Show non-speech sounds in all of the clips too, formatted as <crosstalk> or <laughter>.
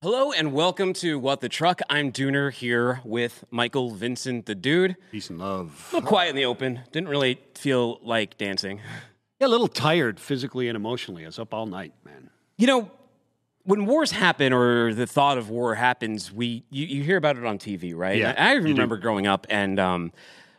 Hello and welcome to What the Truck. I'm Dooner here with Michael Vincent the Dude. Peace and love. A little quiet in the open. Didn't really feel like dancing. Yeah, a little tired physically and emotionally. I was up all night, man. You know, when wars happen or the thought of war happens, we you, you hear about it on TV, right? Yeah, I, I remember growing up and um,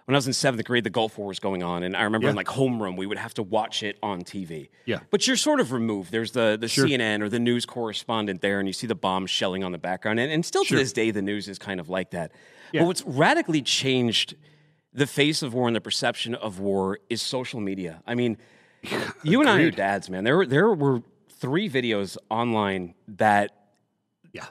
when I was in seventh grade, the Gulf War was going on, and I remember Yeah. in like homeroom we would have to watch it on TV. Yeah. but you're sort of removed. There's the the CNN or the news correspondent there, and you see the bombs shelling on the background, and, and still to this day, the news is kind of like that. Yeah. But what's radically changed the face of war and the perception of war is social media. I mean, <laughs> you and I are dads, man. There were there were three videos online that Yeah.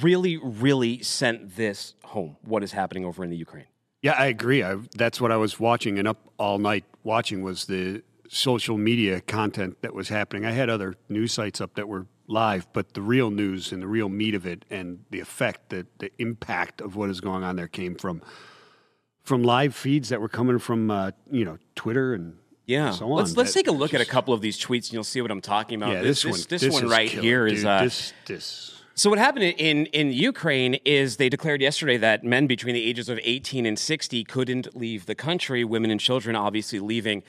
really, really sent this home. What is happening over in the Ukraine? Yeah, I agree. I, that's what I was watching and up all night watching was the social media content that was happening. I had other news sites up that were live, but the real news and the real meat of it and the effect, that the impact of what is going on there came from from live feeds that were coming from uh, you know Twitter and Yeah, so on. let's let's take a look at a couple of these tweets, and you'll see what I'm talking about. Yeah, this, one, this, one is right killer, here is dude. uh, this this. So what happened in in Ukraine is they declared yesterday that men between the ages of 18 and 60 couldn't leave the country. Women and children obviously leaving.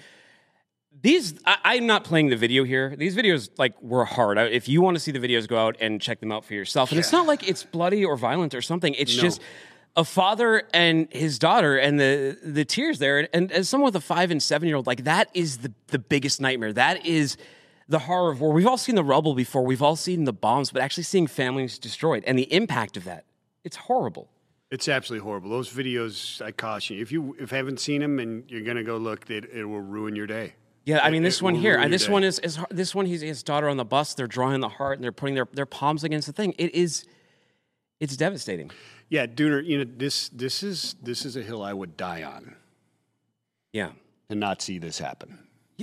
These I, I'm not playing the video here. These videos like were hard. If you want to see the videos, go out and check them out for yourself. And it's not like it's bloody or violent or something. It's No. just a father and his daughter and the the tears there. And as someone with a five and seven year old, like that is the the biggest nightmare. That is the horror of war. We've all seen the rubble before. We've all seen the bombs, but actually seeing families destroyed and the impact of that. It's horrible. It's absolutely horrible. Those videos, I caution you. If you if haven't seen them and you're gonna go look, it, it will ruin your day. Yeah, I It- mean this it one here. and This day. one is, is this one. He's his daughter on the bus. They're drawing the heart and they're putting their, their palms against the thing. It is, it's devastating. Yeah, Dooner. You know this this is this is a hill I would die on Yeah. to not see this happen.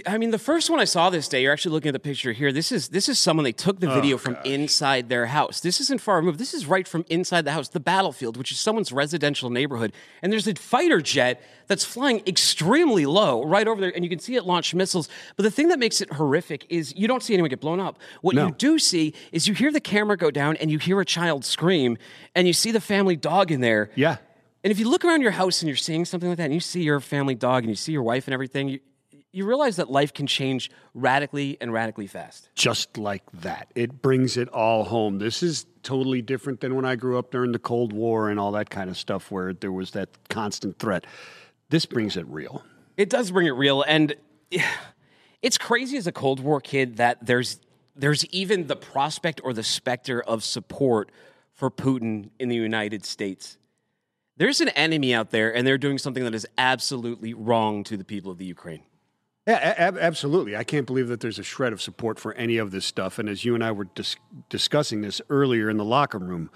I mean, the first one I saw this day, you're actually looking at the picture here. This is this is someone they took the oh, video from inside their house. This isn't far removed. This is right from inside the house, the battlefield, which is someone's residential neighborhood. And there's a fighter jet that's flying extremely low right over there, and you can see it launch missiles. But the thing that makes it horrific is you don't see anyone get blown up. What No. you do see is you hear the camera go down, and you hear a child scream, and you see the family dog in there. Yeah, And if you look around your house and you're seeing something like that, and you see your family dog and you see your wife and everything, you, you realize that life can change radically and radically fast. just like that. It brings it all home. This is totally different than when I grew up during the Cold War and all that kind of stuff, where there was that constant threat. This brings it real. It does bring it real, and <sighs> it's crazy as a Cold War kid that there's there's even the prospect or the specter of support for Putin in the United States. There's an enemy out there, and they're doing something that is absolutely wrong to the people of the Ukraine. Yeah, ab- absolutely. I can't believe that there's a shred of support for any of this stuff. And as you and I were dis- discussing this earlier in the locker room,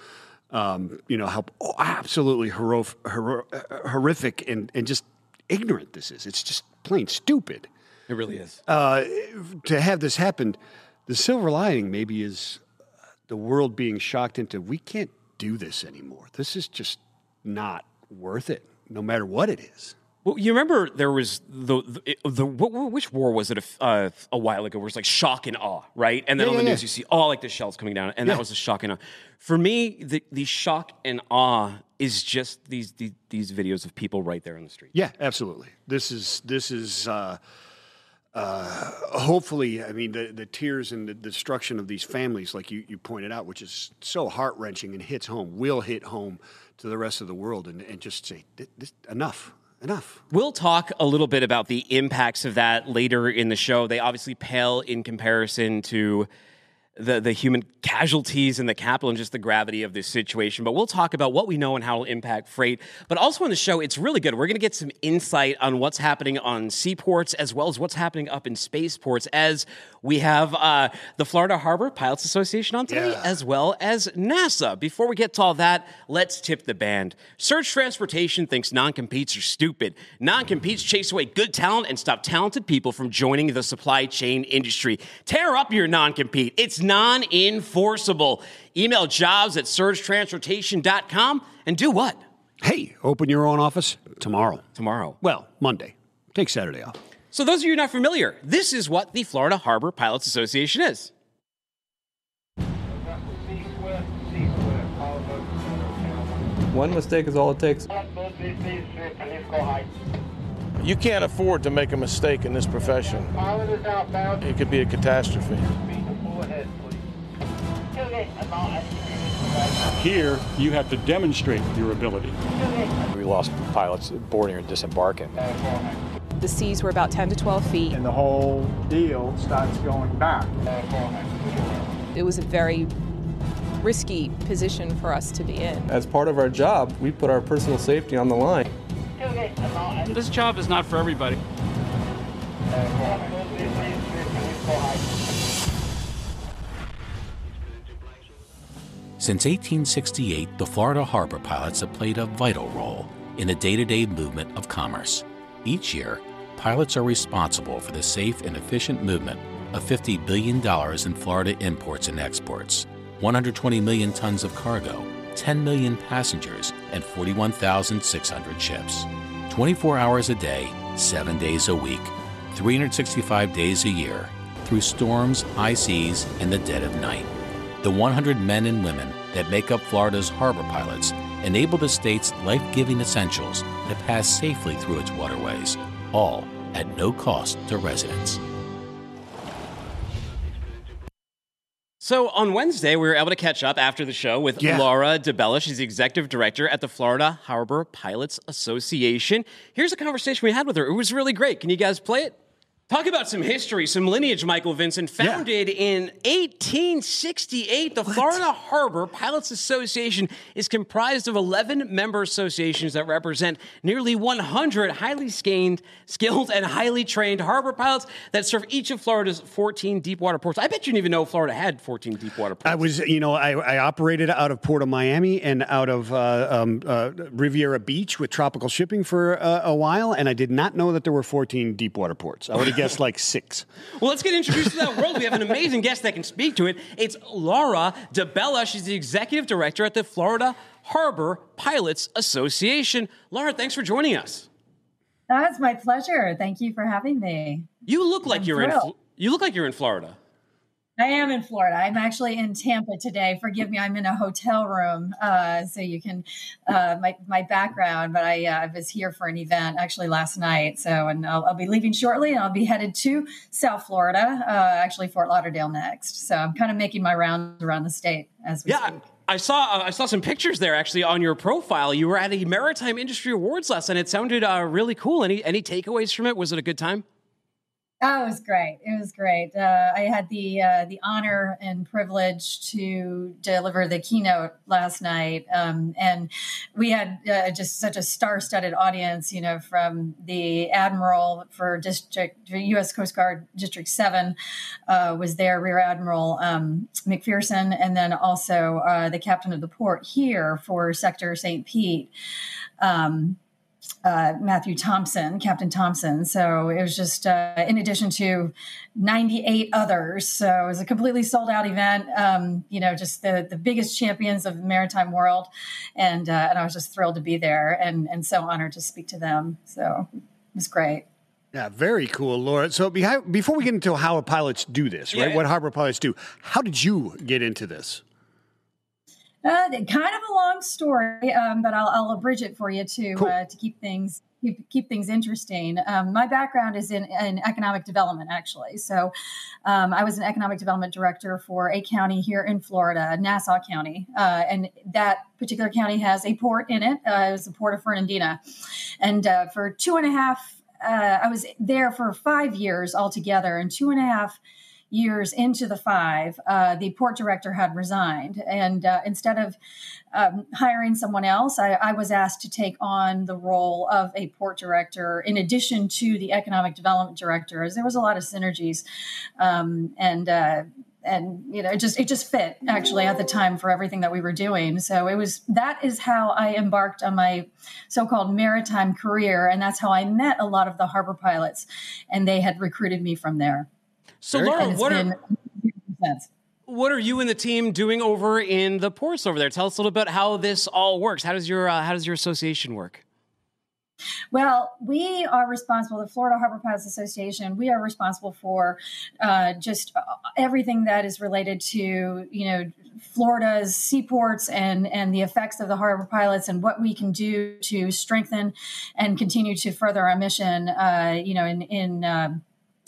um, you know how oh, absolutely hero- hero- horrific and, and just ignorant this is. It's just plain stupid. It really is. uh, to have this happen, the silver lining maybe is the world being shocked into we can't do this anymore. This is just not worth it, no matter what it is. Well, you remember there was the the, the what, which war was it a, uh, a while ago? Where it was like shock and awe, right? And then Yeah, on the yeah, news yeah. you see all like the shells coming down, and that was a shock and awe. For me, the the shock and awe is just these these, these videos of people right there on the street. Yeah, absolutely. This is this is uh, uh, hopefully. I mean, the the tears and the destruction of these families, like you, you pointed out, which is so heart wrenching and hits home, will hit home to the rest of the world, and, and just say "Th- this, enough, enough. We'll talk a little bit about the impacts of that later in the show. They obviously pale in comparison to the, the human casualties in the capital and just the gravity of this situation. But we'll talk about what we know and how it'll impact freight. But also on the show, it's really good. We're going to get some insight on what's happening on seaports as well as what's happening up in spaceports as we have uh, the Florida Harbor Pilots Association on today, Yeah. as well as NASA. Before we get to all that, let's tip the band. Surge Transportation thinks non competes are stupid. Non competes chase away good talent and stop talented people from joining the supply chain industry. Tear up your non compete. It's non enforceable. Email jobs at surgetransportation.com and do what? Hey, open your own office tomorrow. Tomorrow. Well, Monday. Take Saturday off. So, those of you not familiar, this is what the Florida Harbor Pilots Association is. Sequence sequence. One mistake is all it takes. You can't afford to make a mistake in this profession. It could be a catastrophe. Here, you have to demonstrate your ability. We lost pilots boarding or disembarking. The seas were about 10 to 12 feet. And the whole deal starts going back. It was a very risky position for us to be in. As part of our job, we put our personal safety on the line. This job is not for everybody. Since 1868, the Florida harbor pilots have played a vital role in the day to day movement of commerce. Each year, pilots are responsible for the safe and efficient movement of $50 billion in Florida imports and exports, 120 million tons of cargo, 10 million passengers, and 41,600 ships. 24 hours a day, 7 days a week, 365 days a year, through storms, high seas, and the dead of night. The 100 men and women that make up Florida's harbor pilots enable the state's life giving essentials to pass safely through its waterways, all at no cost to residents. So on Wednesday, we were able to catch up after the show with Yeah. Laura DiBella. She's the executive director at the Florida Harbor Pilots Association. Here's a conversation we had with her. It was really great. Can you guys play it? Talk about some history, some lineage, Michael Vincent. Founded in 1868, the Florida Harbor Pilots Association is comprised of 11 member associations that represent nearly 100 highly skilled, skilled and highly trained harbor pilots that serve each of Florida's 14 deep water ports. I bet you didn't even know Florida had 14 deep water ports. I was, you know, I, I operated out of Port of Miami and out of uh, um, uh, Riviera Beach with tropical shipping for uh, a while, and I did not know that there were 14 deep water ports. I would have guessed like six. Well, let's get introduced to that world. We have an amazing guest that can speak to it. It's Laura DiBella. She's the executive director at the Florida Harbor Pilots Association. Laura, thanks for joining us. That's my pleasure. Thank you for having me. You look like I'm you're in. thrilled. Fl- You look like you're in Florida. I am in Florida. I'm actually in Tampa today. Forgive me. I'm in a hotel room, uh, so you can uh, my my background. But I, uh, I was here for an event actually last night. So, and I'll, I'll be leaving shortly, and I'll be headed to South Florida, uh, actually Fort Lauderdale next. So I'm kind of making my rounds around the state as we Yeah, speak. I saw. Uh, I saw some pictures there actually on your profile. You were at a Maritime Industry Awards last night. It sounded uh, really cool. Any any takeaways from it? Was it a good time? Oh, it was great. It was great. Uh, I had the uh, the honor and privilege to deliver the keynote last night, um, and we had uh, just such a star-studded audience. You know, from the admiral for district U.S. Coast Guard District Seven uh, was there, Rear Admiral um, McPherson, and then also uh, the captain of the port here for Sector St. Pete. Um, uh, Matthew Thompson, Captain Thompson. So it was just uh, in addition to 98 others. So it was a completely sold out event. Um, you know, just the the biggest champions of the maritime world, and uh, and I was just thrilled to be there and and so honored to speak to them. So it was great. Yeah, very cool, Laura. So behi- before we get into how pilots do this, right? Yeah. What harbor pilots do, how did you get into this? Uh, kind of a long story, um, but I'll, I'll abridge it for you to Cool. uh, to keep things keep, keep things interesting. Um, my background is in, in economic development, actually. So um, I was an economic development director for a county here in Florida, Nassau County, uh, and that particular county has a port in it. Uh, it was the port of Fernandina, and uh, for two and a half. Uh, I was there for five years altogether, and two and a half years into the five, uh, the port director had resigned. And uh, instead of um, hiring someone else, I, I was asked to take on the role of a port director in addition to the economic development director, as there was a lot of synergies. Um, and uh, and you know it just it just fit actually at the time for everything that we were doing so it was that is how i embarked on my so-called maritime career and that's how i met a lot of the harbor pilots and they had recruited me from there So, Very Laura, what are what are you and the team doing over in the ports over there? Tell us a little bit how this all works. How does your uh, how does your association work? Well, we are responsible, the Florida Harbor Pilots Association, we are responsible for uh, just everything that is related to, you know, Florida's seaports and, and the effects of the harbor pilots and what we can do to strengthen and continue to further our mission, uh, you know, in, in, uh,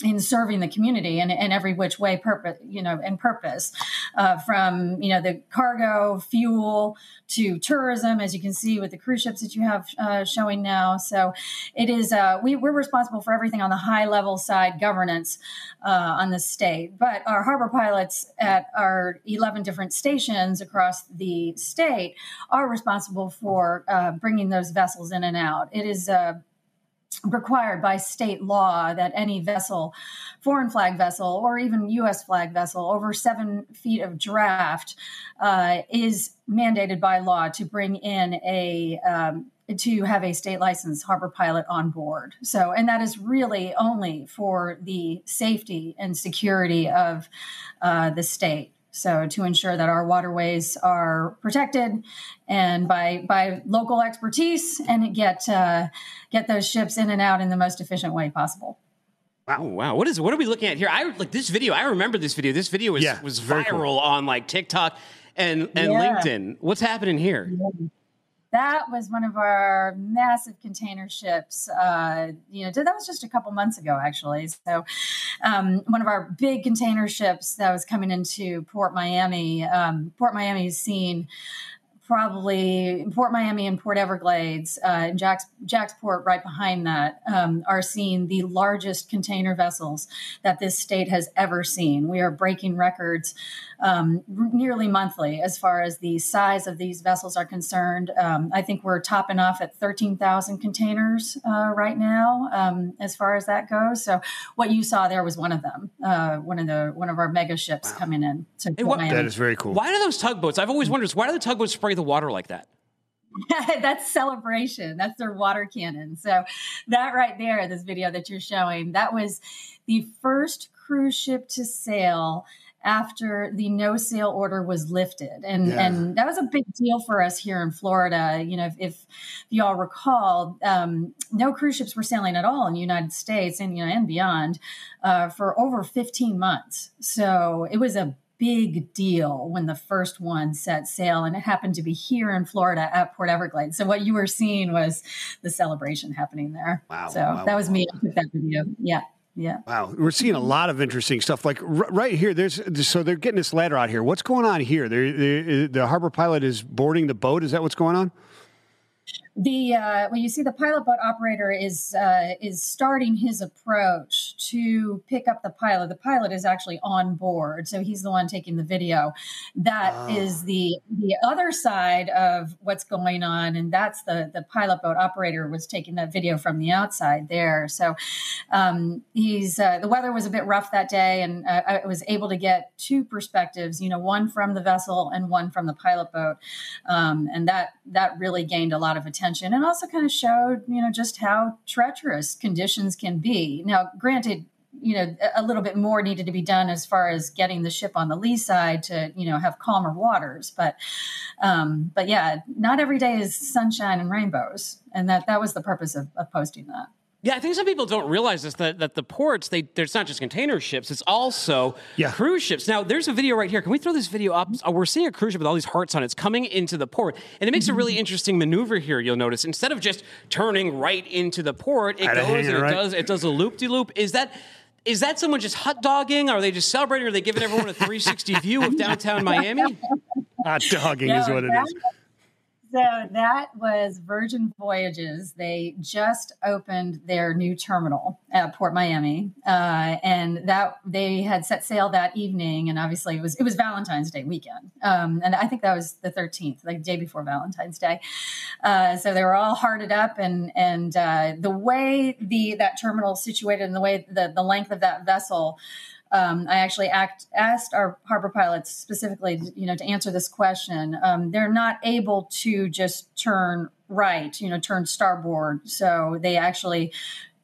in serving the community in, in every which way purpose you know and purpose uh, from you know the cargo fuel to tourism as you can see with the cruise ships that you have uh, showing now. So it is uh, we, we're responsible for everything on the high level side governance uh, on the state. But our harbor pilots at our 11 different stations across the state are responsible for uh, bringing those vessels in and out. It is uh, required by state law that any vessel, foreign flag vessel, or even U.S. flag vessel over seven feet of draft uh, is mandated by law to bring in a um, to have a state licensed harbor pilot on board. So, and that is really only for the safety and security of uh, the state. So to ensure that our waterways are protected and by by local expertise and get uh, get those ships in and out in the most efficient way possible. Wow, wow. What is what are we looking at here? I like this video. I remember this video. This video was Yeah, was viral cool. on like TikTok and and Yeah. LinkedIn. What's happening here? That was one of our massive container ships. Uh, you know, that was just a couple months ago, actually. So, um, one of our big container ships that was coming into Port Miami. Um, Port Miami's seen probably Port Miami and Port Everglades uh, and Jacks, JAXPORT right behind that um, are seeing the largest container vessels that this state has ever seen. We are breaking records um, nearly monthly as far as the size of these vessels are concerned. Um, I think we're topping off at 13,000 containers uh, right now um, as far as that goes. So what you saw there was one of them, uh, one of the one of our mega ships coming in. To Port what- That is very cool. Why do those tugboats? I've always wondered why do the tugboats spray the water like that? <laughs> that's celebration. That's their water cannon. So that right there, this video that you're showing, that was the first cruise ship to sail after the no sail order was lifted. And Yeah. and that was a big deal for us here in florida. You know if, if you all recall um, no cruise ships were sailing at all in the united states and you know and beyond uh, for over 15 months. So it was a big deal when the first one set sail and it happened to be here in florida at port everglades. So what you were seeing was the celebration happening there. Wow, so wow, that was me. i took that video. Yeah yeah Wow, we're seeing a lot of interesting stuff. Like r- right here, there's so they're getting this ladder out here. What's going on here? They're, they the harbor pilot is boarding the boat. Is that what's going on? The uh, well, you see the pilot boat operator is uh, is starting his approach to pick up the pilot. The pilot is actually on board, so he's the one taking the video. That is the the other side of what's going on, and that's the the pilot boat operator was taking that video from the outside there. So um, he's uh, the weather was a bit rough that day, and uh, I was able to get two perspectives. You know, one from the vessel and one from the pilot boat, um, and that that really gained a lot of attention and also kind of showed you know just how treacherous conditions can be. Now, granted. You know, a little bit more needed to be done as far as getting the ship on the lee side to, you know, have calmer waters. But, um, but yeah, not every day is sunshine and rainbows, and that that was the purpose of, of posting that. Yeah, I think some people don't realize this that, that the ports they there's not just container ships, it's also Yeah. cruise ships. Now there's a video right here. Can we throw this video up? Uh, we're seeing a cruise ship with all these hearts on it. It's coming into the port, and it makes a really interesting maneuver here. You'll notice instead of just turning right into the port, it goes hanging and it right. does it does a loop de loop. Is that is that someone just hot dogging? Are they just celebrating? Are they giving everyone a 360 view of downtown <laughs> Miami? Hot dogging is what it is. that- is. So that was Virgin Voyages. They just opened their new terminal at Port Miami, uh, and that they had set sail that evening. And obviously, it was it was Valentine's Day weekend, um, and I think that was the thirteenth, like the day before Valentine's Day. Uh, so they were all hearted up, and and uh, the way the that terminal situated, and the way the the length of that vessel um, I actually act, asked our harbor pilots specifically, you know, to answer this question. Um, they're not able to just turn right, you know, turn starboard. So they actually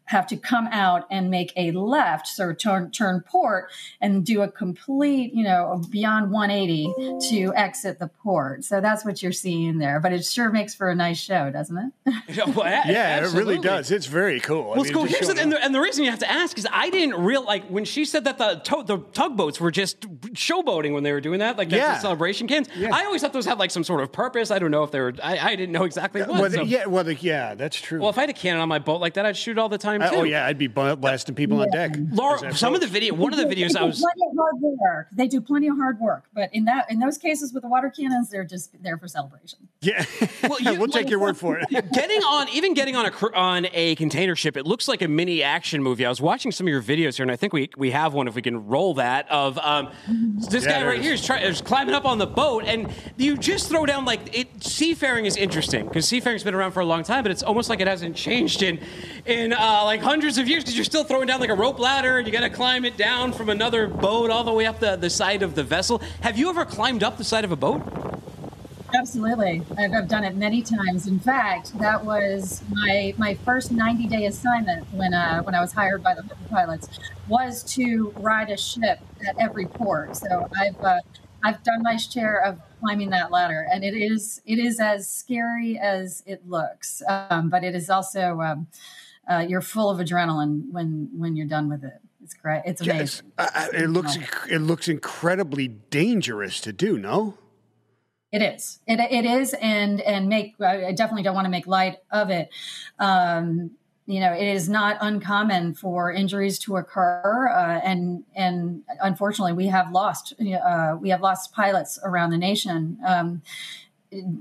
have to come out and make a left, so turn turn port and do a complete, you know, beyond 180 to exit the port. So that's what you're seeing there. But it sure makes for a nice show, doesn't it? <laughs> <laughs> yeah, it really does. It's very cool. I Well, mean, cool. Here's the, and, the, and the reason you have to ask is I didn't real like when she said that the to- the tugboats were just showboating when they were doing that, like that's Yeah. the celebration cans. Yeah. I always thought those had like some sort of purpose. I don't know if they were. I, I didn't know exactly what. Well, so- yeah, well, the, yeah, that's true. Well, if I had a cannon on my boat like that, I'd shoot all the time too. Uh, oh yeah, I'd be blasting people on deck. Laura, As that some of the video, one of the videos I They do was. plenty of hard work. They do plenty of hard work, but in that in those cases with the water cannons, they're just there for celebration. Yeah, <laughs> Well, you- <laughs> we'll take your word for it. <laughs> getting on, even getting on a on a container ship, it looks like a mini action movie. I was watching some of your videos here, and I think we we have one if we can roll that of um, this Yeah, guy right is. here is, try, is climbing up on the boat, and you just throw down like it. Seafaring is interesting because seafaring's been around for a long time, but it's almost like it hasn't changed in in uh, like hundreds of years because you're still throwing down like a rope ladder, and you got to climb it down from another boat all the way up the, the side of the vessel. Have you ever climbed up the side of a boat? Absolutely, I've, I've done it many times. In fact, that was my my first 90 day assignment when uh, when I was hired by the pilots was to ride a ship at every port. So I've uh, I've done my share of climbing that ladder, and it is it is as scary as it looks, um, but it is also um, uh, you're full of adrenaline when when you're done with it. It's great. It's amazing. Yes, uh, it looks it looks incredibly dangerous to do. No. It is. It, it is, and and make. I definitely don't want to make light of it. Um, you know, it is not uncommon for injuries to occur, uh, and and unfortunately, we have lost. Uh, we have lost pilots around the nation. Um,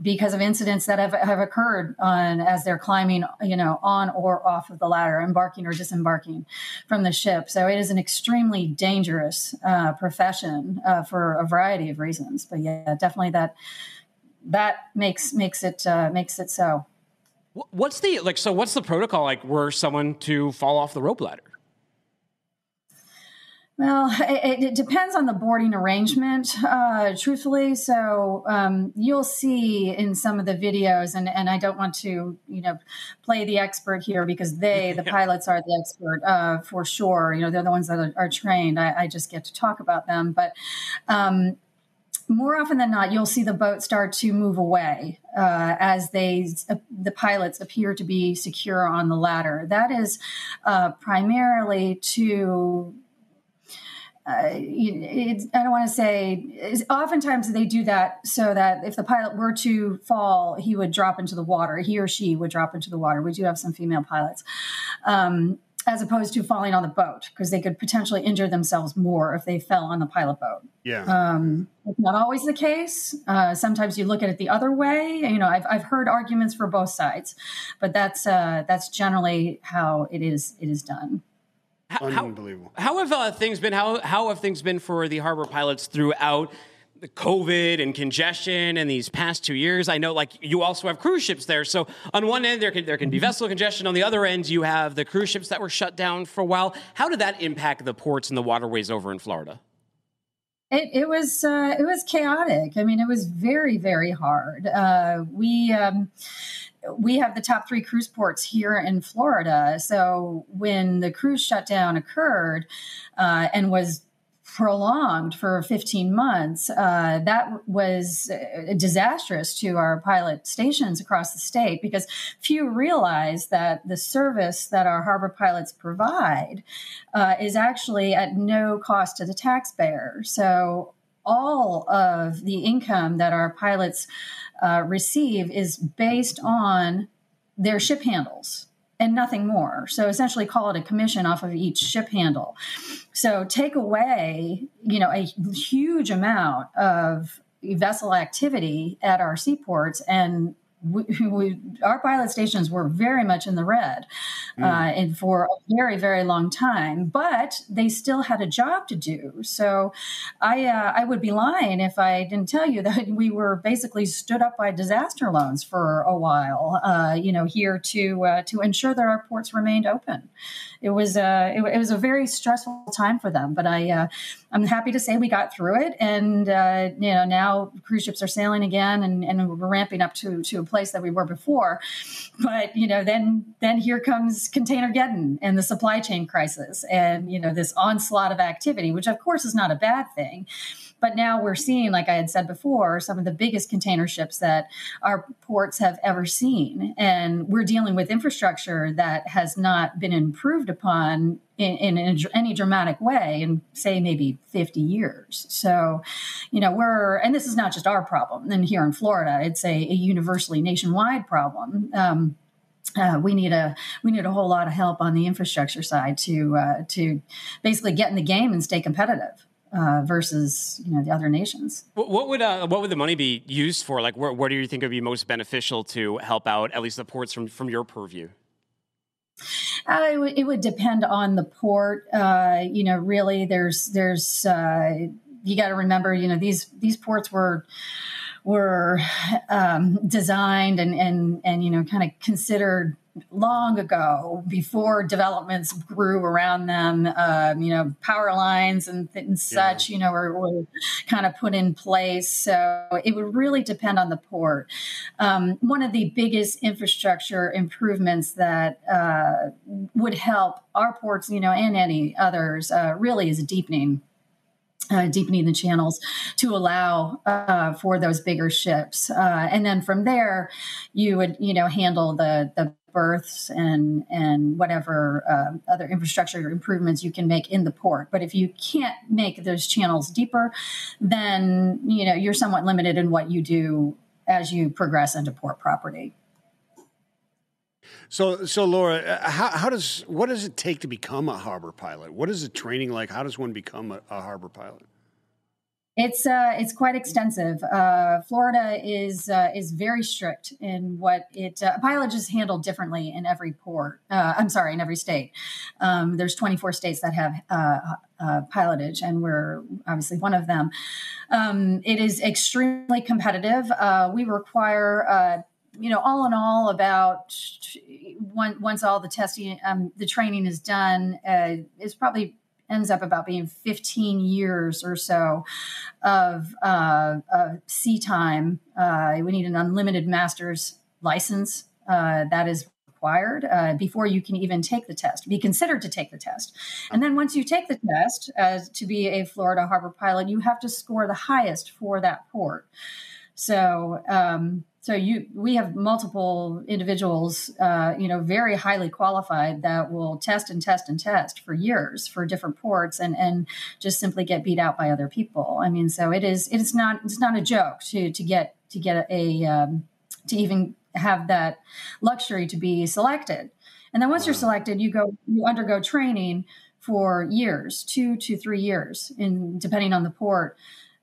because of incidents that have, have occurred on as they're climbing, you know, on or off of the ladder, embarking or disembarking from the ship. So it is an extremely dangerous uh, profession uh, for a variety of reasons. But yeah, definitely that that makes makes it uh, makes it so. What's the like? So, what's the protocol like? Were someone to fall off the rope ladder? Well, it, it depends on the boarding arrangement, uh, truthfully. So um, you'll see in some of the videos, and, and I don't want to, you know, play the expert here because they, <laughs> the pilots, are the expert uh, for sure. You know, they're the ones that are, are trained. I, I just get to talk about them, but. Um, more often than not, you'll see the boat start to move away uh, as they uh, the pilots appear to be secure on the ladder. That is uh, primarily to uh, I don't want to say. Oftentimes they do that so that if the pilot were to fall, he would drop into the water. He or she would drop into the water. We do have some female pilots, um, as opposed to falling on the boat because they could potentially injure themselves more if they fell on the pilot boat. Yeah. Um, it's not always the case. Uh, sometimes you look at it the other way. You know, I've, I've heard arguments for both sides, but that's uh, that's generally how it is it is done. Unbelievable. How have uh, things been? How how have things been for the harbor pilots throughout the COVID and congestion and these past two years? I know, like you also have cruise ships there. So on one end there can there can be vessel congestion. On the other end, you have the cruise ships that were shut down for a while. How did that impact the ports and the waterways over in Florida? It, it was uh, it was chaotic. I mean, it was very very hard. Uh, we um, we have the top three cruise ports here in Florida. So when the cruise shutdown occurred uh, and was prolonged for 15 months, uh, that was uh, disastrous to our pilot stations across the state because few realize that the service that our harbor pilots provide uh, is actually at no cost to the taxpayer. So all of the income that our pilots uh, receive is based on their ship handles and nothing more. So essentially, call it a commission off of each ship handle. So take away, you know, a huge amount of vessel activity at our seaports and we, <laughs> we, our pilot stations were very much in the red uh, and for a very very long time but they still had a job to do. So i uh, i would be lying if i didn't tell you <laughs> that we were basically stood up by disaster loans for a while uh, you know here to uh, to ensure that our ports remained open. It was uh, it, it was a very stressful time for them but i uh, I'm happy to say we got through it, and uh, you know now cruise ships are sailing again, and, and we're ramping up to to a place that we were before. But you know, then then here comes Containergeddon and the supply chain crisis, and you know this onslaught of activity, which of course is not a bad thing. But now we're seeing, like I had said before, some of the biggest container ships that our ports have ever seen. And we're dealing with infrastructure that has not been improved upon in, in, any dramatic way in, say, maybe 50 years. So, you know, we're, and this is not just our problem. And here in Florida, it's a, a universally nationwide problem. Um, uh, we need a we need a whole lot of help on the infrastructure side to uh, to basically get in the game and stay competitive uh, versus you know the other nations. What would uh, what would the money be used for? Like, where, where do you think would be most beneficial to help out at least the ports from from your purview? Uh, it, w- it, would depend on the port. Uh, you know, really, there's there's uh, you got to remember, you know, these these ports were were um, designed and and and you know kind of considered long ago before developments grew around them um, you know power lines and, and such yeah. you know were, were, kind of put in place so it would really depend on the port um, one of the biggest infrastructure improvements that uh, would help our ports you know and any others uh, really is deepening uh, deepening the channels to allow uh, for those bigger ships, uh, and then from there, you would you know handle the the berths and and whatever uh, other infrastructure improvements you can make in the port. But if you can't make those channels deeper, then you know you're somewhat limited in what you do as you progress into port property. So, so Laura, uh, how, how, does what does it take to become a harbor pilot? What is the training like? How does one become a, a harbor pilot? It's uh, it's quite extensive. Uh, Florida is uh, is very strict in what it uh, pilot is handled differently in every port. Uh, I'm sorry, in every state. Um, there's 24 states that have uh, pilotage, and we're obviously one of them. Um, it is extremely competitive. We require you know, all in all, about once all the testing, um, the training is done, uh, is probably ends up about being 15 years or so of, uh, of sea time. Uh, we need an unlimited master's license uh, that is required uh, before you can even take the test, be considered to take the test. And then once you take the test as to be a Florida harbor pilot, you have to score the highest for that port. So, um, so you we have multiple individuals uh, you know very highly qualified that will test and test and test for years for different ports and and just simply get beat out by other people. I mean so it is it's not it's not a joke to to get to get a um, to even have that luxury to be selected. And then once you're selected you go you undergo training for years two to three years in depending on the port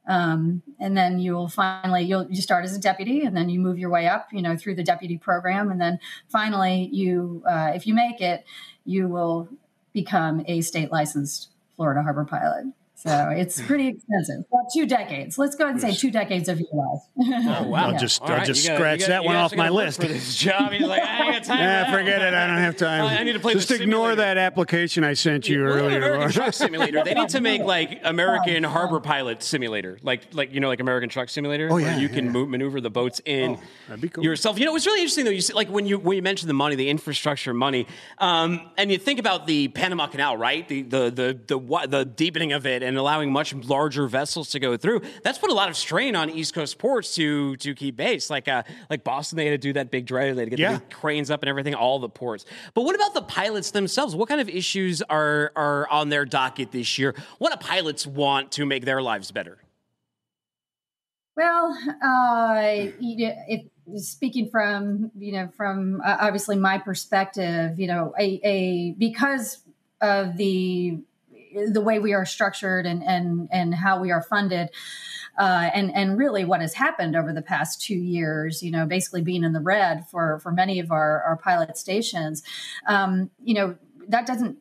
um, and then you will finally you'll you start as a deputy and then you move your way up you know through the deputy program. And then finally you uh, if you make it you will become a state licensed florida harbor pilot so it's pretty expensive. About two decades. Let's go ahead and say two decades of your life. <laughs> oh wow! I'll just I'll just scratch gotta, that one off my list. For this job, he's like, I ain't got time. yeah, forget it. I don't have time. I need to play. Just ignore that application I sent you yeah, earlier. American Truck Simulator. They need to make <laughs> like American Harbor Pilot Simulator, like like you know like American Truck Simulator, oh, yeah, where you yeah, can yeah. move, maneuver the boats in oh, that'd be cool. yourself. You know, it's really interesting though. You see, like when you when you mentioned the money, the infrastructure money, um, and you think about the Panama Canal, right? The the the the, the deepening of it and allowing much larger vessels to go through. That's put a lot of strain on East Coast ports to to keep base. Like uh, like Boston, they had to do that big dredge. They had to get yeah. the big cranes up and everything. All the ports. But what about the pilots themselves? What kind of issues are are on their docket this year? What do pilots want to make their lives better? Well, uh, if speaking from you know from uh, obviously my perspective, you know, a, a because of the the way we are structured and and and how we are funded. Uh, and and really what has happened over the past two years, you know, basically being in the red for for many of our our pilot stations, um, you know, that doesn't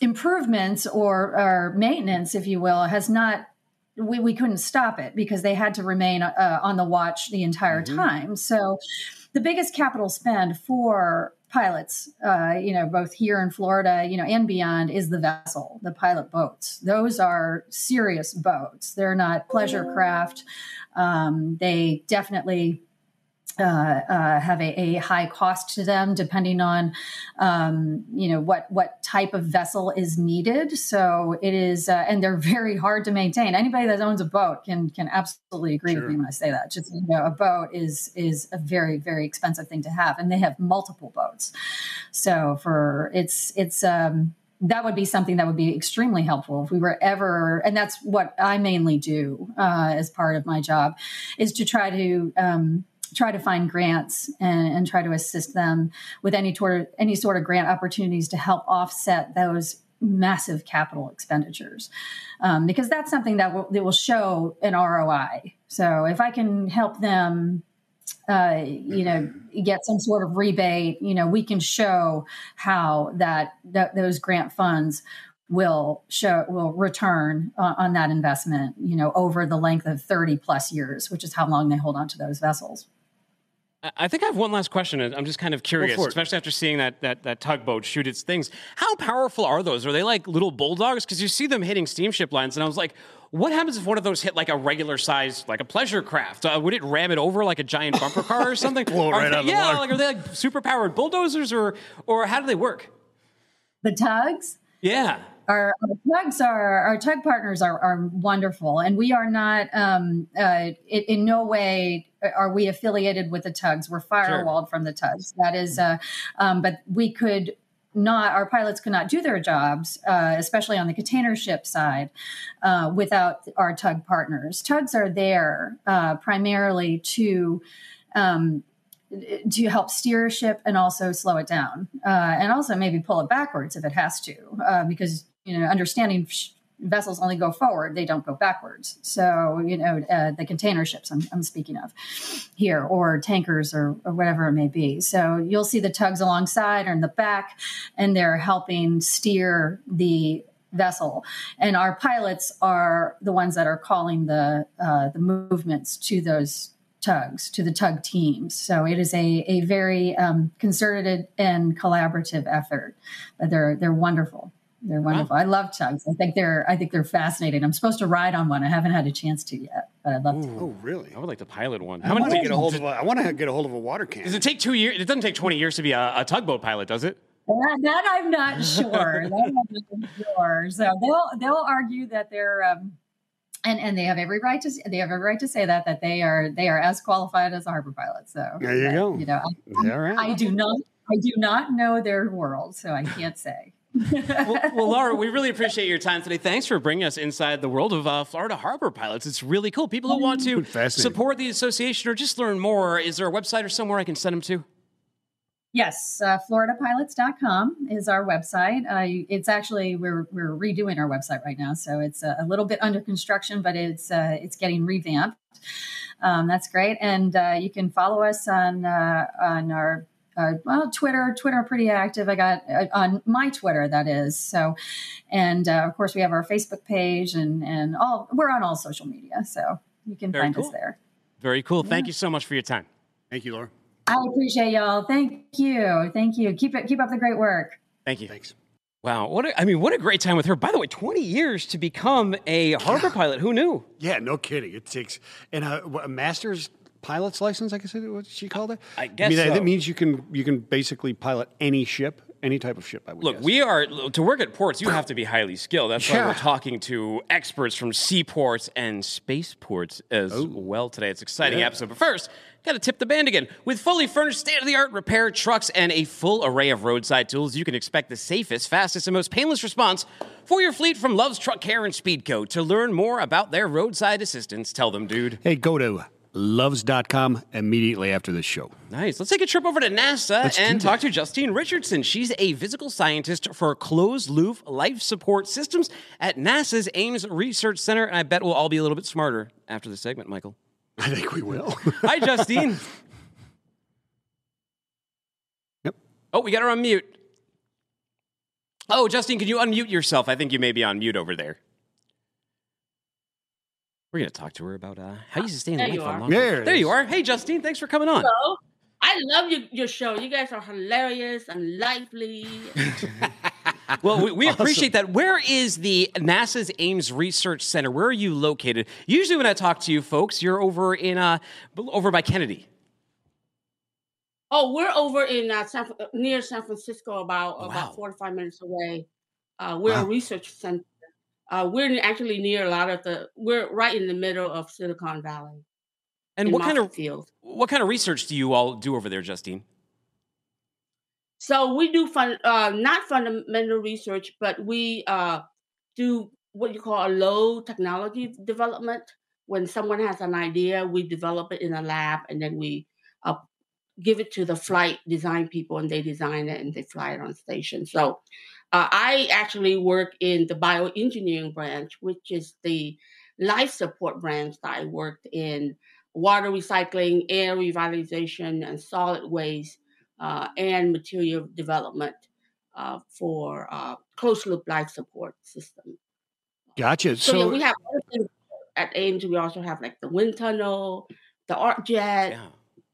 improvements or or maintenance, if you will, has not we, we couldn't stop it because they had to remain uh, on the watch the entire mm-hmm. time. So the biggest capital spend for pilots, uh, you know, both here in Florida, you know, and beyond, is the vessel, the pilot boats. Those are serious boats. They're not pleasure craft. Um, they definitely uh, uh, have a, a, high cost to them, depending on um, you know what what type of vessel is needed. So it is, uh, and they're <laughs> very hard to maintain. Anybody that owns a boat can can absolutely agree sure. with me when I say that. Just you know, a boat is is a very very expensive thing to have, and they have multiple boats. So for it's it's. Um, that would be something that would be extremely helpful if we were ever and that's what i mainly do uh, as part of my job is to try to um, try to find grants and, and try to assist them with any sort of any sort of grant opportunities to help offset those massive capital expenditures um, because that's something that will, that will show an ROI. So if I can help them, uh, you know, get some sort of rebate, you know, we can show how that, that those grant funds will show will return uh, on that investment, you know, over the length of 30 plus years, which is how long they hold on to those vessels. I think I have one last question. I'm just kind of curious, especially after seeing that, that that tugboat shoot its things. How powerful are those? Are they like little bulldogs? Because you see them hitting steamship lines, and I was like, what happens if one of those hit like a regular size, like a pleasure craft? Uh, would it ram it over like a giant bumper car or <laughs> something? Blow right they, out yeah, the water. like are they like super powered bulldozers, or or how do they work? The tugs. Yeah our, our tugs are our tug partners are, are wonderful and we are not um, uh, in, in, no way are we affiliated with the tugs. We're firewalled sure. from the tugs. That is uh, um, but we could not our pilots could not do their jobs uh, especially on the container ship side uh, without our tug partners. Tugs are there uh, primarily to um, to help steer a ship and also slow it down uh, and also maybe pull it backwards if it has to uh, because you know, understanding vessels only go forward, they don't go backwards. So, you know, uh, the container ships I'm, I'm, speaking of here, or tankers, or, or, whatever it may be. So you'll see the tugs alongside or in the back, and they're helping steer the vessel. And our pilots are the ones that are calling the uh, the movements to those tugs to the tug teams so it is a, a very um, concerted and collaborative effort they're they're wonderful they're wonderful. Wow. I love tugs. I think they're I think they're fascinating. I'm supposed to ride on one. I haven't had a chance to yet, but I'd love Ooh, to. Oh, really? I would like to pilot one. How I want to get a hold of a, I want to get a hold of a water can. Does it take two years? It doesn't take 20 years to be a, a tugboat pilot, does it? That, that I'm not sure. that I'm not sure. So they'll they'll argue that they're um, and and they have every right to they have every right to say that that they are they are as qualified as a harbor pilot. So there you go. You know, I, I do not I do not know their world, so I can't say well, well, Laura, we really appreciate your time today. Thanks for bringing us inside the world of uh, Florida harbor pilots. It's really cool. People who want to <laughs> support the association or just learn more, is there a website or somewhere I can send them to? Yes, uh, floridapilots.com is our website. Uh, it's actually we're we're redoing our website right now, so it's a, a little bit under construction, but it's uh, it's getting revamped. Um, that's great, and uh, you can follow us on uh, on our uh, well, Twitter, Twitter, pretty active. I got uh, on my Twitter, that is. So, and uh, of course, we have our Facebook page, and and all we're on all social media, so you can Very find cool. us there. Very cool. Yeah. Thank you so much for your time. Thank you, Laura. I appreciate y'all. Thank you. Thank you. Keep it. Keep up the great work. Thank you. Thanks. Wow, what a, I mean, what a great time with her. By the way, 20 years to become a harbor pilot. Who knew? Yeah, no kidding. It takes and a, a master's pilot's license. I guess what she called it. I guess I mean, so. that means you can you can basically pilot any ship, any type of ship. I would look. Guess. We are to work at ports. You have to be highly skilled. That's yeah. why we're talking to experts from seaports and spaceports as oh. well today. It's an exciting yeah. episode. But first. Got to tip the band again. With fully furnished state of the art repair trucks and a full array of roadside tools, you can expect the safest, fastest, and most painless response for your fleet from Love's Truck Care and Speedco. To learn more about their roadside assistance, tell them, dude. Hey, go to loves.com immediately after this show. Nice. Let's take a trip over to NASA Let's and talk to Justine Richardson. She's a physical scientist for closed loop life support systems at NASA's Ames Research Center. And I bet we'll all be a little bit smarter after the segment, Michael. I think we will. <laughs> Hi, Justine. Yep. Oh, we got her on mute. Oh, Justine, can you unmute yourself? I think you may be on mute over there. We're going to talk to her about uh, how you sustain there life. You are. long There, there you are. Hey, Justine, thanks for coming on. Hello. I love your, your show. You guys are hilarious and lively. <laughs> well, we, we awesome. appreciate that. Where is the NASA's Ames Research Center? Where are you located? Usually, when I talk to you folks, you're over in uh, over by Kennedy. Oh, we're over in uh, San, near San Francisco, about oh, wow. about four to five minutes away. Uh, we're wow. a research center. Uh, we're actually near a lot of the. We're right in the middle of Silicon Valley. And what kind of field? What kind of research do you all do over there, Justine? So we do fun, uh, not fundamental research, but we uh, do what you call a low technology development. When someone has an idea, we develop it in a lab, and then we uh, give it to the flight design people, and they design it and they fly it on station. So uh, I actually work in the bioengineering branch, which is the life support branch that I worked in water recycling, air revitalization, and solid waste uh, and material development uh, for uh, closed loop life support system. Gotcha. So, so yeah, we have at Ames. We also have like the wind tunnel, the arc jet, yeah.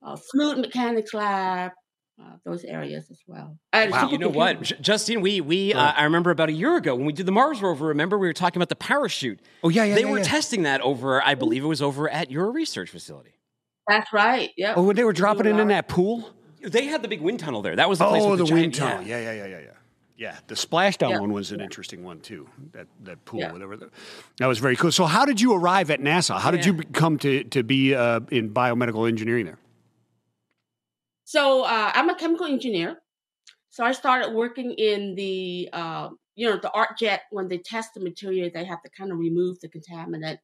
Uh, fluid mechanics lab, uh, those areas as well. And wow, you know what, Justine? We we uh, I remember about a year ago when we did the Mars rover. Remember we were talking about the parachute. Oh yeah, yeah. They yeah, were yeah. testing that over. I believe it was over at your research facility. That's right. Yeah. Oh, when they were dropping it in that pool. They had the big wind tunnel there. That was the place. Oh, the, the wind tunnel. Yeah. yeah, yeah, yeah, yeah, yeah. Yeah, the splashdown yeah. one was an interesting one too. That that pool, yeah. whatever. That was very cool. So, how did you arrive at NASA? How did you come to to be uh, in biomedical engineering there? So, uh, I'm a chemical engineer. So I started working in the uh, you know the arc jet when they test the material, they have to kind of remove the contaminant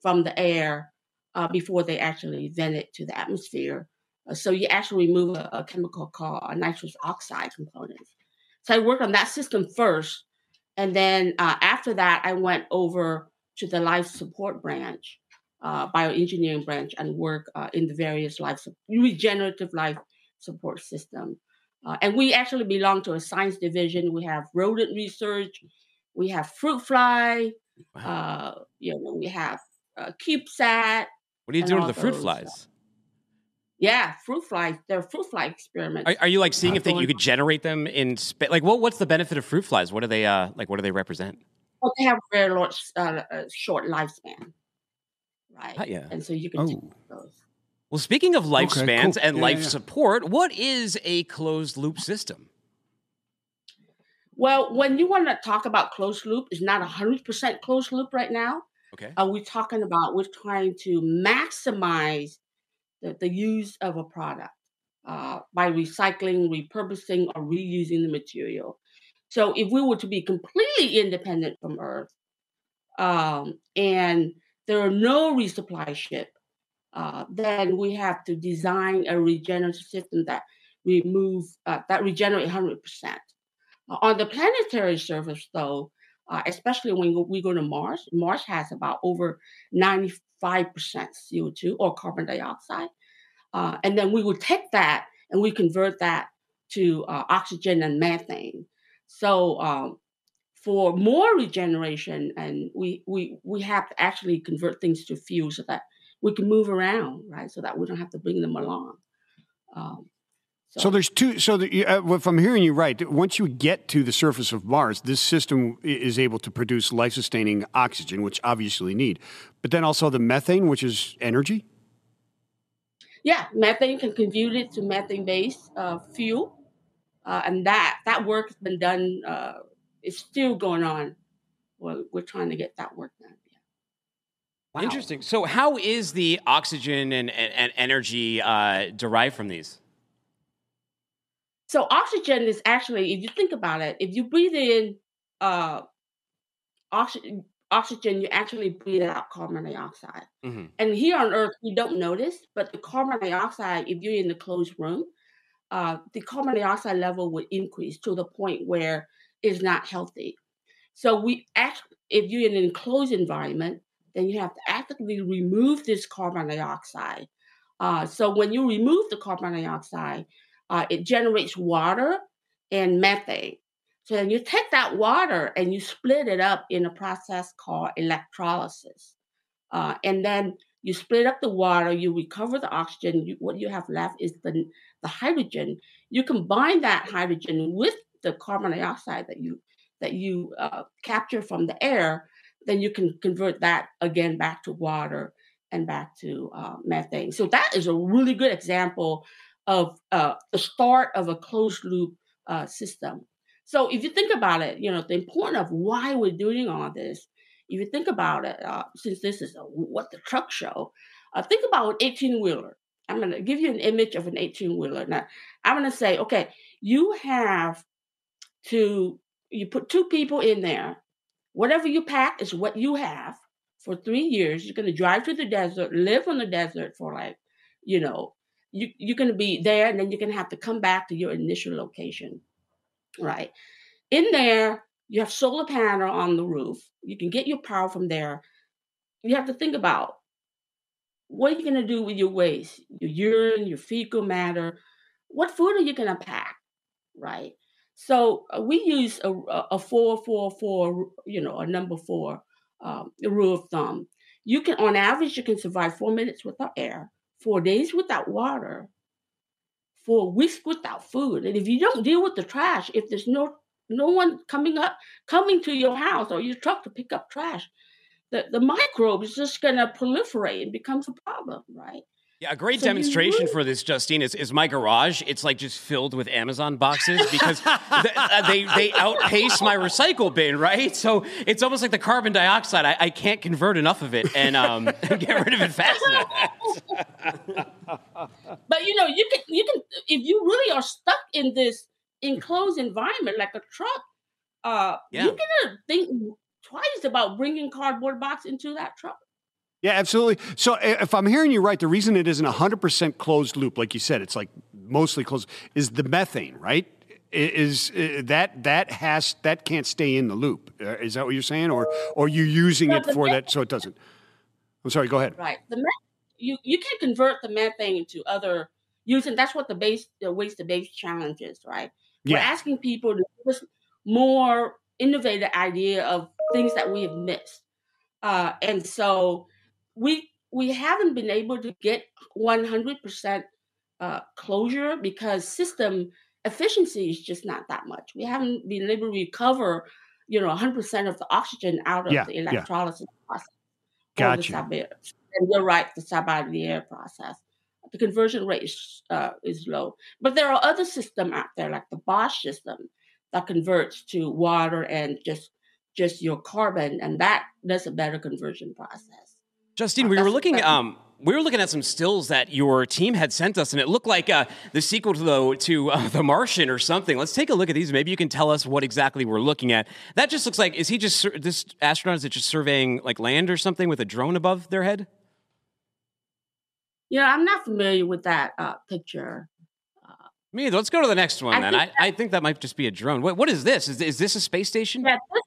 from the air uh, before they actually vent it to the atmosphere. Uh, so you actually remove a, a chemical called a nitrous oxide component. So I worked on that system first, and then uh, after that, I went over to the life support branch, uh, bioengineering branch, and work uh, in the various life regenerative life support system. Uh, and we actually belong to a science division. We have rodent research, we have fruit fly, wow. Uh, you know, we have CubeSat. What are you doing with the fruit flies? Yeah, fruit flies. They're fruit fly experiments. Are, are you like seeing uh, if they, you could generate them in space? Like, what? What's the benefit of fruit flies? What do they uh like? What do they represent? Well, they have a very large, uh, uh, short lifespan, right? Uh, yeah, and so you can oh. those. Well, speaking of lifespans okay, cool. and yeah, life yeah. support, what is a closed loop system? Well, when you want to talk about closed loop, it's not 100% closed loop right now. Okay. Uh, we're talking about we're trying to maximize the, the use of a product uh, by recycling, repurposing, or reusing the material. So if we were to be completely independent from Earth, um, and there are no resupply ship, uh, then we have to design a regenerative system that remove uh, that regenerate 100%. Uh, on the planetary surface, though, uh, especially when we go to Mars. Mars has about over 95% CO2 or carbon dioxide. Uh, and then we would take that and we convert that to oxygen and methane. So um, for more regeneration, and we, we, we have to actually convert things to fuel so that we can move around, right? So that we don't have to bring them along. Um, so, so there's two. So the, uh, if I'm hearing you right, once you get to the surface of Mars, this system is able to produce life-sustaining oxygen, which obviously need, but then also the methane, which is energy. Yeah, methane can convert it to methane-based uh, fuel, uh, and that that work has been done. Uh, it's still going on. We're, we're trying to get that work done. Wow. Interesting. So, how is the oxygen and, and, and energy uh, derived from these? So oxygen is actually, if you think about it, if you breathe in uh, oxygen, oxygen, you actually breathe out carbon dioxide. Mm-hmm. And here on Earth, we don't notice, but the carbon dioxide, if you're in a closed room, uh, the carbon dioxide level would increase to the point where it's not healthy. So we act, if you're in an enclosed environment, then you have to actively remove this carbon dioxide. Uh, so when you remove the carbon dioxide, uh, it generates water and methane. So then you take that water and you split it up in a process called electrolysis. Uh, and then You split up the water, you recover the oxygen. You, what you have left is the, the hydrogen. You combine that hydrogen with the carbon dioxide that you that you uh, capture from the air, then you can convert that again back to water and back to uh, methane. So that is a really good example of uh, the start of a closed loop uh, system. So if you think about it, you know the importance of why we're doing all this. If you think about it, uh, since this is a what the truck show, uh, think about an eighteen wheeler. I'm going to give you an image of an eighteen wheeler. Now I'm going to say, okay, you have to you put two people in there. Whatever you pack is what you have for three years. You're going to drive to the desert, live on the desert for like, you know, you, you're going to be there and then you're going to have to come back to your initial location, right? In there, you have solar panel on the roof. You can get your power from there. You have to think about what are you going to do with your waste, your urine, your fecal matter. What food are you going to pack, right? So uh, we use a, a four, four, four, you know, a number four um, rule of thumb. You can, on average, you can survive four minutes without air, four days without water, four weeks without food. And if you don't deal with the trash, if there's no no one coming up, coming to your house or your truck to pick up trash, the, the microbe is just going to proliferate and becomes a problem, right? Yeah, a great so demonstration for this, Justine, is, is my garage. It's like just filled with Amazon boxes because <laughs> they, uh, they, they outpace my recycle bin, right? So it's almost like the carbon dioxide. I, I can't convert enough of it and um, <laughs> get rid of it fast enough. <laughs> but you know, you can you can if you really are stuck in this enclosed environment like a truck, uh, yeah. you're gonna think twice about bringing cardboard box into that truck. Yeah, absolutely. So if I'm hearing you right, the reason it isn't 100% closed loop, like you said, it's like mostly closed, is the methane, right? Is uh, that that has that can't stay in the loop? Uh, is that what you're saying, or or you using it for methane, that so it doesn't? I'm sorry. Go ahead. Right. The you you can convert the methane into other using. That's what the base the waste to base challenge is, right? Yeah. We're asking people to give us more innovative idea of things that we have missed, uh, and so we we haven't been able to get 100% uh, closure because system efficiency is just not that much. We haven't been able to recover, you know, 100% of the oxygen out of yeah, the electrolysis yeah. process. Gotcha. And you're right, the Sabatier process. The conversion rate is, uh, is low. But there are other systems out there, like the Bosch system, that converts to water and just just your carbon, and that does a better conversion process. Justine, we were looking. Um, we were looking at some stills that your team had sent us, and it looked like uh, the sequel to the to uh, the Martian or something. Let's take a look at these. Maybe you can tell us what exactly we're looking at. That just looks like is he just this astronaut is it just surveying like land or something with a drone above their head? Yeah, I'm not familiar with that uh, picture. Me, let's go to the next one I then. I, I think that might just be a drone. What, what is this? Is, is this a space station? Yeah, this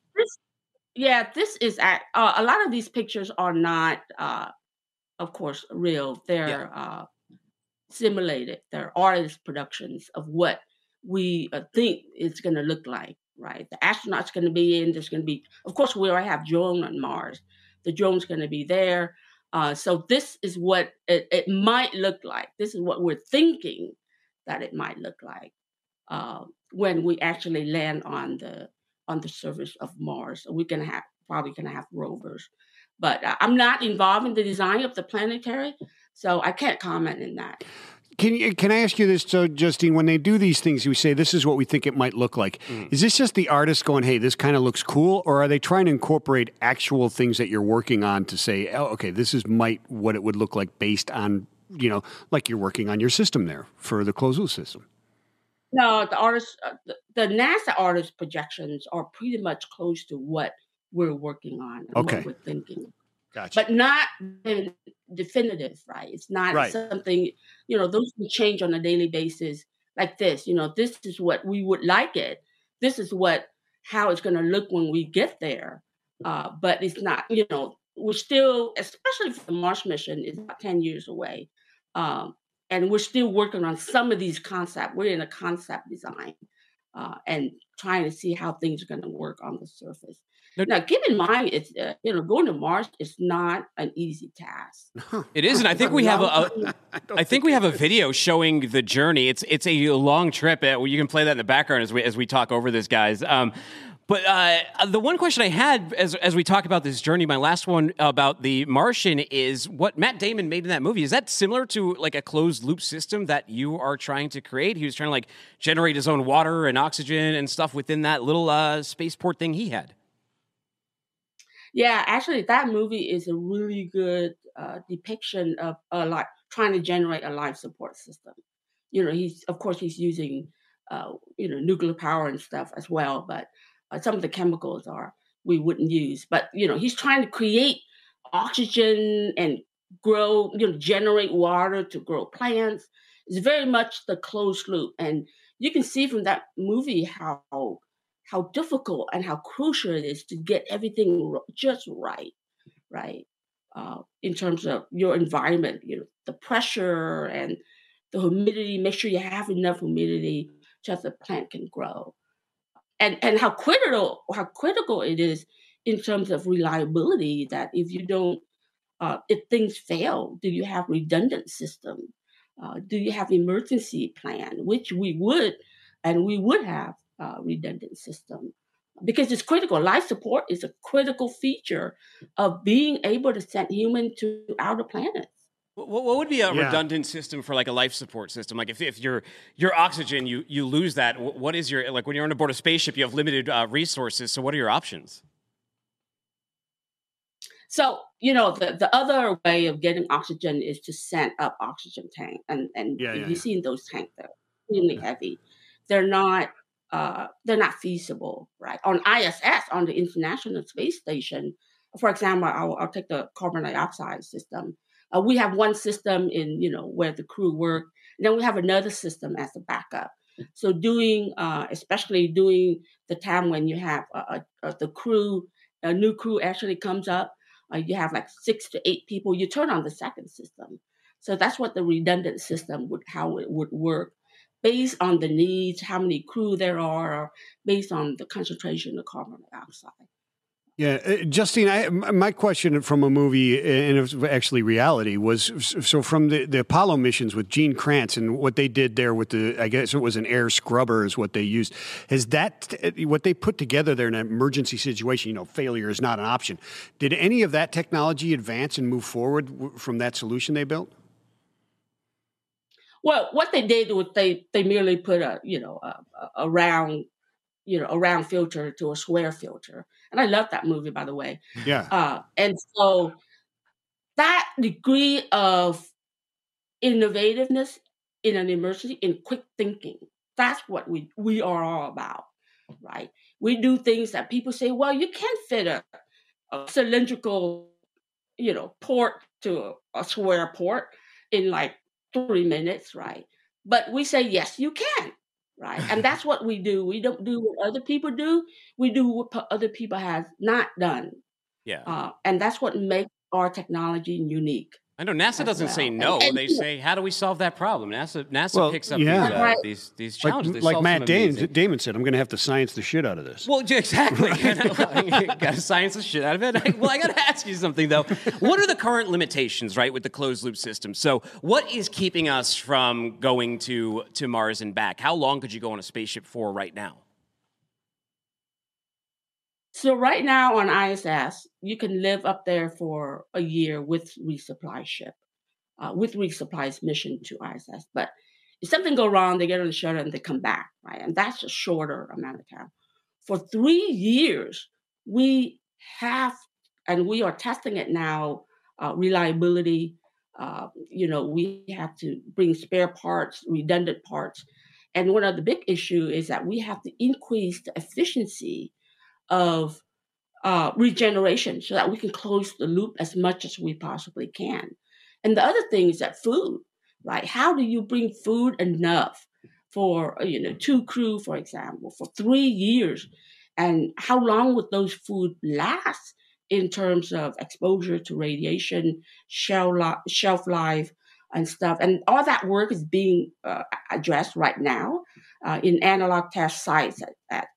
yeah, this is at, uh, a lot of these pictures are not, uh, of course, real. They're yeah. uh, simulated. They're artist productions of what we uh, think it's going to look like. Right, the astronaut's going to be in. There's going to be, of course, we already have drone on Mars. The drone's going to be there. Uh, so this is what it, it, might look like. This is what we're thinking that it might look like uh, when we actually land on the on the surface of Mars. We're gonna have probably gonna have rovers, but uh, I'm not involved in the design of the planetary, so I can't comment in that. Can you, can I ask you this, so Justine? When they do these things, you say this is what we think it might look like. Mm. Is this just the artist going, "Hey, this kind of looks cool," or are they trying to incorporate actual things that you're working on to say, "Oh, okay, this is might what it would look like based on you know, like you're working on your system there for the closed loop system"? No, the artist, uh, the, the, NASA artist projections are pretty much close to what we're working on. okay. we're thinking. Gotcha. But not definitive, right? It's not right. something, you know, those can change on a daily basis like this. You know, this is what we would like it. This is what, how it's going to look when we get there. Uh, but it's not, you know, we're still, especially for the Mars mission, is about 10 years away. Um, and we're still working on some of these concepts. We're in a concept design uh, and trying to see how things are going to work on the surface. Now, keep in mind, it's uh, you know going to Mars is not an easy task. <laughs> it isn't. I think we have a. a <laughs> I think we have a video showing the journey. It's it's a long trip. Uh, You can play that in the background as we as we talk over this, guys. Um, but uh, the one question I had as as we talk about this journey, my last one about the Martian is what Matt Damon made in that movie. Is that similar to like a closed loop system that you are trying to create? He was trying to like generate his own water and oxygen and stuff within that little uh, spaceport thing he had. Yeah, actually, that movie is a really good uh, depiction of a like trying to generate a life support system. You know, he's of course he's using uh, you know nuclear power and stuff as well, but some of the chemicals are we wouldn't use. But you know, he's trying to create oxygen and grow, you know, generate water to grow plants. It's very much the closed loop, and you can see from that movie how how difficult and how crucial it is to get everything just right, right? Uh, in terms of your environment, you know, the pressure and the humidity. Make sure you have enough humidity so that the plant can grow, and and how critical how critical it is in terms of reliability. That if you don't, uh, if things fail, do you have redundant system? Uh, do you have emergency plan? Which we would, and we would have uh, redundant system because it's critical. Life support is a critical feature of being able to send human to outer planets. What, what would be a yeah. redundant system for like a life support system? Like if, if your your oxygen you you lose that, what is your like when you're on board a spaceship, you have limited uh, resources. So what are your options? So you know the, the other way of getting oxygen is to send up oxygen tank, and and yeah, yeah, you've seen those tanks; they're extremely heavy. They're not uh, they're not feasible, right? On ISS, on the International Space Station, for example, I'll, I'll take the carbon dioxide system. Uh, we have one system in, you know, where the crew work, and then we have another system as a backup. So doing, uh, especially doing the time when you have the crew, a new crew actually comes up, uh, you have like six to eight people, you turn on the second system. So that's what the redundant system would, how it would work based on the needs, how many crew there are, based on the concentration of carbon dioxide. Yeah, uh, Justine, I, my question from a movie, and it was actually reality, was so from the, the Apollo missions with Gene Kranz and what they did there with the, I guess it was an air scrubber is what they used. Is that what they put together there in an emergency situation? You know, failure is not an option. Did any of that technology advance and move forward from that solution they built? Well, what they did was they they merely put a you know a, a round you know a round filter to a square filter, and I love that movie by the way. Yeah. Uh, and so that degree of innovativeness in an emergency, in quick thinking, that's what we we are all about, right? We do things that people say, well, you can't fit a, a cylindrical, you know, port to a, a square port in like three minutes, right? But we say, yes, you can, right? and that's what we do. We don't do what other people do. We do what other people have not done. Yeah. Uh, and that's what makes our technology unique. I know NASA doesn't well. say no. And, and, they say, "How do we solve that problem?" NASA NASA well, picks up yeah. these, uh, right. these, these challenges. Like, like Matt Damon, Damon, said, "I'm going to have to science the shit out of this." Well, exactly. <laughs> <laughs> got to science the shit out of it. <laughs> well, I got to ask you something though. What are the current limitations, right, with the closed loop system? So, what is keeping us from going to to Mars and back? How long could you go on a spaceship for right now? So right now on ISS, you can live up there for a year with resupply ship, uh, with resupply's mission to ISS. But if something go wrong, they get on the shuttle and they come back, right? And that's a shorter amount of time. For three years, we have, and we are testing it now, uh, reliability. Uh, you know, we have to bring spare parts, redundant parts. And one of the big issue is that we have to increase the efficiency of uh, regeneration so that we can close the loop as much as we possibly can. And the other thing is that food, right? How do you bring food enough for, uh, you know, two crew, for example, for three years? And how long would those food last in terms of exposure to radiation, shelf, li- shelf life, and stuff? And all that work is being uh, addressed right now uh, in analog test sites at, at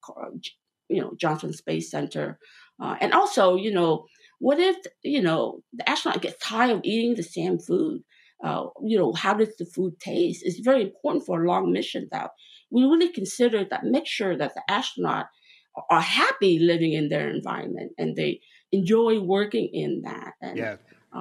you know Johnson Space Center, Uh, and also, you know, what if you know the astronaut gets tired of eating the same food? Uh, you know, how does the food taste? It's very important for a long mission that we really consider that make sure that the astronaut are happy living in their environment and they enjoy working in that. And, yeah,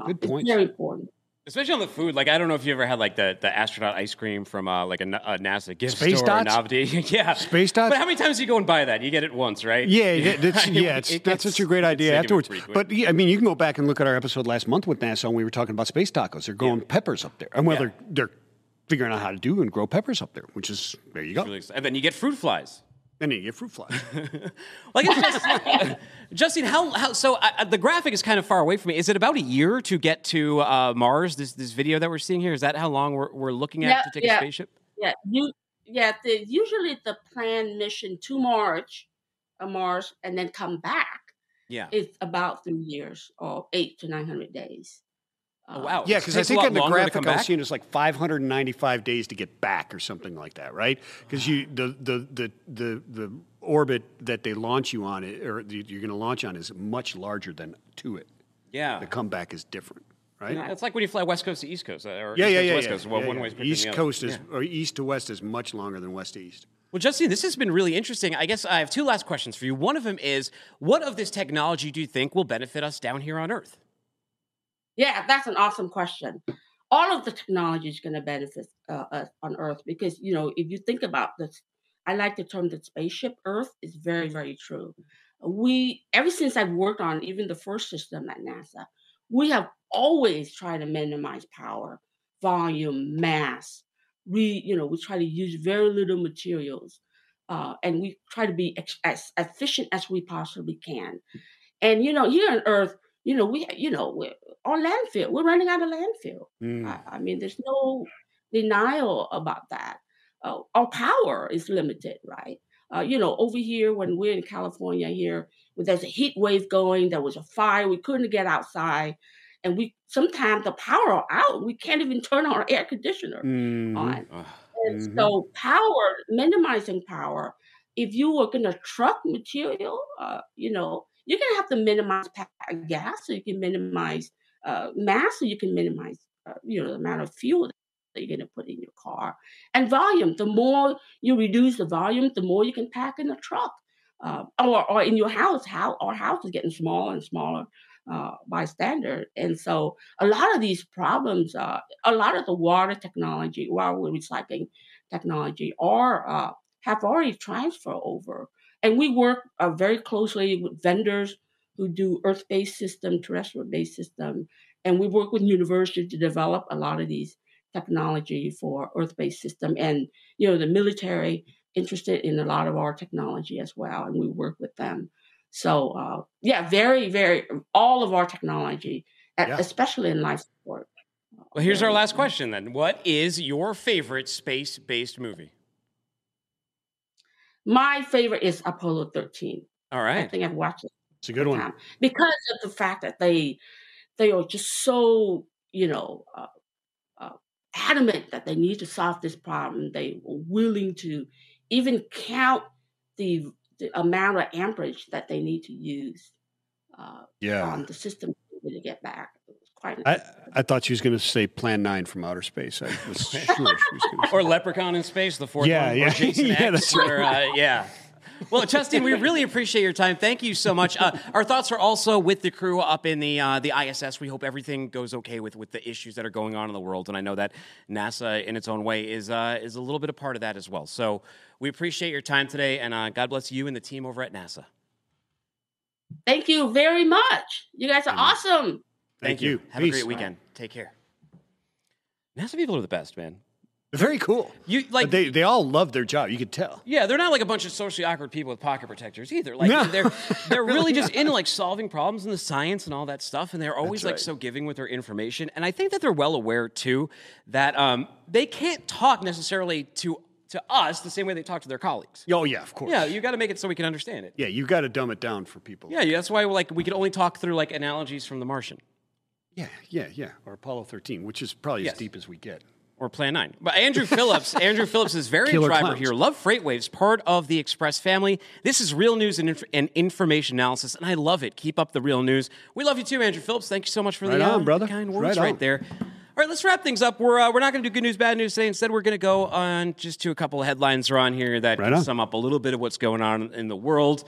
good uh, point. Very important. Especially on the food, like I don't know if you ever had like the, the astronaut ice cream from uh, like a, a NASA gift Space store, dots? novelty. <laughs> yeah, Space dots. But how many times do you go and buy that? You get it once, right? Yeah, <laughs> it- it's, yeah, it's, it that's such a great idea sick of it afterwards. But yeah, I mean, you can go back and look at our episode last month with NASA, and we were talking about space tacos. They're growing peppers up there, and well, Yeah. they're they're figuring out how to do and grow peppers up there, which is there you go. Really and then you get fruit flies. And then you get fruit flies. <laughs> Like it's just, <laughs> Justine, how, how so? Uh, the graphic is kind of far away from me. Is it about a year to get to uh, Mars? This this video that we're seeing here is that how long we're, we're looking at Yeah, to take yeah. a spaceship? Yeah, you yeah, the usually the planned mission to Mars, uh, Mars, and then come back Yeah. it's about three years or eight to nine hundred days. Oh, wow. Yeah, because I think in the longer to come graphic I was back? seeing it's like 595 days to get back or something like that, right? Because you the, the the the the orbit that they launch you on it or you're going to launch on is much larger than to it. Yeah. The comeback is different, right? Yeah, It's like when you fly West Coast to East Coast, or Yeah, East yeah, Coast yeah. West yeah. Coast. Well, Yeah, one yeah. quicker East. Coast is or east to west is much longer than west to east. Well, Justine, this has been really interesting. I guess I have two last questions for you. One of them is, what of this technology do you think will benefit us down here on Earth? Yeah, that's an awesome question. All of the technology is going to benefit uh, us on Earth because you know if you think about this, I like the term the spaceship Earth is very very true. We ever since I've worked on even the first system at NASA, we have always tried to minimize power, volume, mass. We you know we try to use very little materials, uh, and we try to be ex- as efficient as we possibly can. And you know here on Earth, you know we you know we're, our landfill we're running out of landfill. I, I mean, there's no denial about that. Uh, our power is limited, right? Uh, you know, over here when we're in California here, there's a heat wave going, there was a fire, we couldn't get outside, and we sometimes the power are out, we can't even turn our <laughs> air conditioner Mm-hmm. on. And so, power, minimizing power. If you were going to truck material, uh, you know, you're going to have to minimize gas, so you can minimize uh, mass, so you can minimize, uh, you know, the amount of fuel that you're going to put in your car. And volume. The more you reduce the volume, the more you can pack in a truck. Uh, or, or in your house, how our house is getting smaller and smaller uh, by standard. And so a lot of these problems, uh, a lot of the water technology, water recycling technology, are uh, have already transferred over. And we work uh, very closely with vendors who do earth-based system, terrestrial-based system, and we work with universities to develop a lot of these technology for earth-based system. And you know, the military interested in a lot of our technology as well, and we work with them. So uh, yeah, very, very all of our technology, e- especially in life support. Well, here's our last question then. What is your favorite space based movie? My favorite is Apollo 13. All right. I think I've watched it It's a good one. because of the fact that they they are just so you know uh, uh, adamant that they need to solve this problem. They were willing to even count the the amount of amperage that they need to use uh, Yeah. on the system to get back. It I, I thought she was going to say Plan 9 from outer space. I was <laughs> sure she was going to Or Leprechaun in Space, the fourth Yeah, one. yeah. Or <laughs> Jason Yeah, X. that's right. uh, yeah. Well, Justin, we really appreciate your time. Thank you so much. Uh, our thoughts are also with the crew up in the uh, the ISS. We hope everything goes okay with, with the issues that are going on in the world, and I know that NASA, in its own way, is uh, is a little bit a part of that as well. So we appreciate your time today, and uh, God bless you and the team over at NASA. Thank you very much. You guys are awesome. Thank, you. Have a great weekend. Take care. NASA people are the best, man. Very cool. You like they they all love their job. You could tell. Yeah, they're not like a bunch of socially awkward people with pocket protectors either. Like No. they're they're <laughs> really just into like solving problems and the science and all that stuff, and they're always That's like right. so giving with their information. And I think that they're well aware too that um, they can't talk necessarily to to us the same way they talk to their colleagues. Oh yeah, of course. Yeah, you got to make it so we can understand it. Yeah, you got to dumb it down for people. Yeah, that's why like we can only talk through like analogies from The Martian. Yeah, yeah, yeah. Or Apollo 13, which is probably Yes. as deep as we get. or Plan 9. But Andrew Phillips, <laughs> Andrew Phillips is very Killer driver clowns. here. Love Freightwaves, part of the Express family. This is real news and, inf- and information analysis, and I love it. Keep up the real news. We love you too, Andrew Phillips. Thank you so much for Right the, uh, on, brother. the kind words Right right, there. All right, let's wrap things up. We're, uh, we're not going to do good news, bad news today. Instead, we're going to go on just to a couple of headlines around here that Right sum up a little bit of what's going on in the world.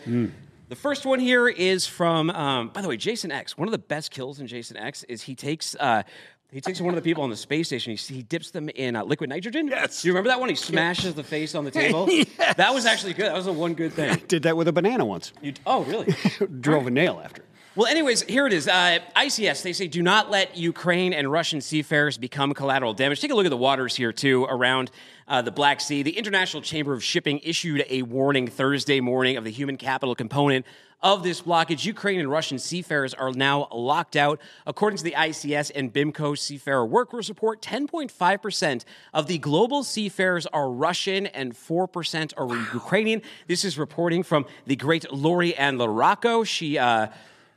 The first one here is from, um, by the way, Jason X. One of the best kills in Jason X is he takes uh, he takes one of the people on the space station. He, he dips them in uh, liquid nitrogen. Yes. Do you remember that one? He smashes the face on the table. <laughs> Yes. That was actually good. That was the one good thing. I Did that with a banana once. You, oh, really? <laughs> Drove a nail after. Well, anyways, here it is. Uh, ICS, they say do not let Ukraine and Russian seafarers become collateral damage. Take a look at the waters here, too, around uh, the Black Sea. The International Chamber of Shipping issued a warning Thursday morning of the human capital component of this blockage. Ukraine and Russian seafarers are now locked out. According to the ICS and BIMCO Seafarer Workers Report, 10.5% of the global seafarers are Russian and 4% are Ukrainian. This is reporting from the great Lori Ann Larocco. She, uh,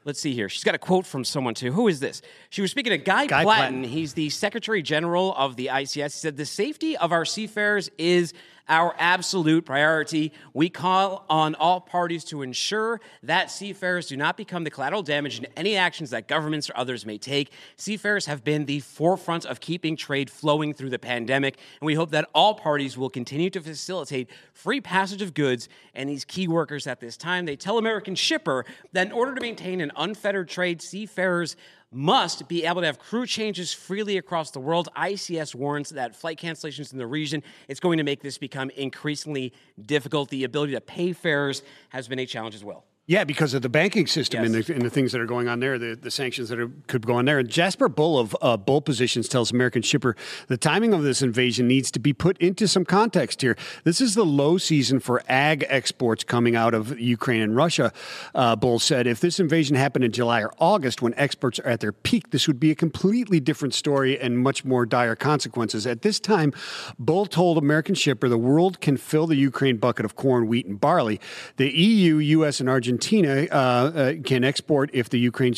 Let's see here. She's got a quote from someone too. Who is this? She was speaking to Guy, Guy Platten. Platten. He's the Secretary General of the ICS. He said the safety of our seafarers is our absolute priority. We call on all parties to ensure that seafarers do not become the collateral damage in any actions that governments or others may take. Seafarers have been the forefront of keeping trade flowing through the pandemic, and we hope that all parties will continue to facilitate free passage of goods and these key workers at this time. They tell American Shipper that in order to maintain an unfettered trade, seafarers must be able to have crew changes freely across the world. ICS warns that flight cancellations in the region it's going to make this become increasingly difficult. The ability to pay fares has been a challenge as well. Yeah, because of the banking system and, the, and the things that are going on there, the, the sanctions that are, could go on there. And Jasper Bull of uh, Bull Positions tells American Shipper the timing of this invasion needs to be put into some context here. This is the low season for ag exports coming out of Ukraine and Russia. Uh, Bull said if this invasion happened in July or August when exports are at their peak, this would be a completely different story and much more dire consequences. At this time, Bull told American Shipper the world can fill the Ukraine bucket of corn, wheat, and barley. The EU, US, and Argentina uh, uh, can export if the Ukraine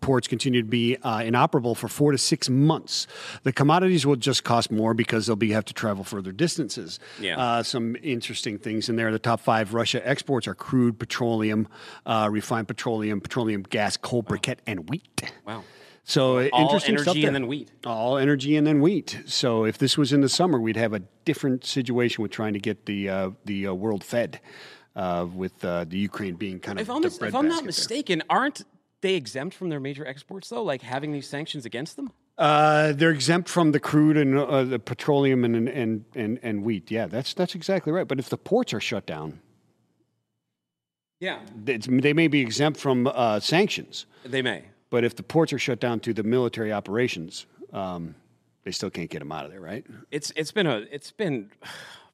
ports continue to be uh, inoperable for four to six months. The commodities will just cost more because they'll be have to travel further distances. Yeah. Uh, some interesting things in there. The top five Russia exports are crude, petroleum, uh, refined petroleum, petroleum gas, coal briquette, and wheat. Wow. So All interesting stuff energy there. and then wheat. All energy and then wheat. So if this was in the summer, we'd have a different situation with trying to get the uh, the uh, world fed, uh, with uh, the Ukraine being kind of If I'm, the if I'm not basket there. mistaken, aren't they exempt from their major exports though? Like having these sanctions against them? Uh, they're exempt from the crude and uh, the petroleum and, and and and wheat. Yeah, that's that's exactly right. But if the ports are shut down, Yeah, they may be exempt from uh, sanctions. they may. But if the ports are shut down to the military operations, um, they still can't get them out of there, right? It's it's been a it's been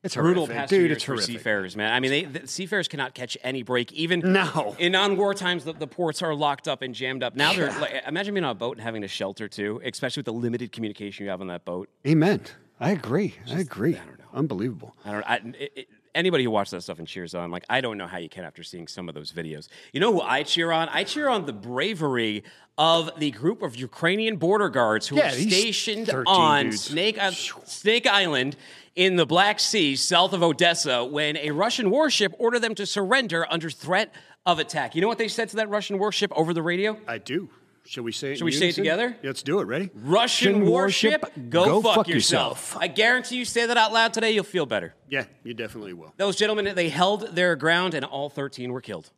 It's brutal horrific. past Dude, few years it's for horrific. seafarers, man. I mean, they, the seafarers cannot catch any break. Even No. in non-war times, the, the ports are locked up and jammed up. Now they're like, imagine being on a boat and having to shelter too, especially with the limited communication you have on that boat. Amen. I agree. I agree. Unbelievable. I don't. I, it, it, anybody who watches that stuff and cheers on, like, I don't know how you can after seeing some of those videos. You know who I cheer on? I cheer on the bravery of the group of Ukrainian border guards who Yeah, are stationed on dudes. Snake uh, Snake Island in the Black Sea, south of Odessa, when a Russian warship ordered them to surrender under threat of attack. You know what they said to that Russian warship over the radio? I do. Shall we say it? Should we say it together? Let's do it. Ready? Russian warship, go, fuck, yourself. I guarantee you, say that out loud today, you'll feel better. Yeah, you definitely will. Those gentlemen, they held their ground, and all 13 were killed.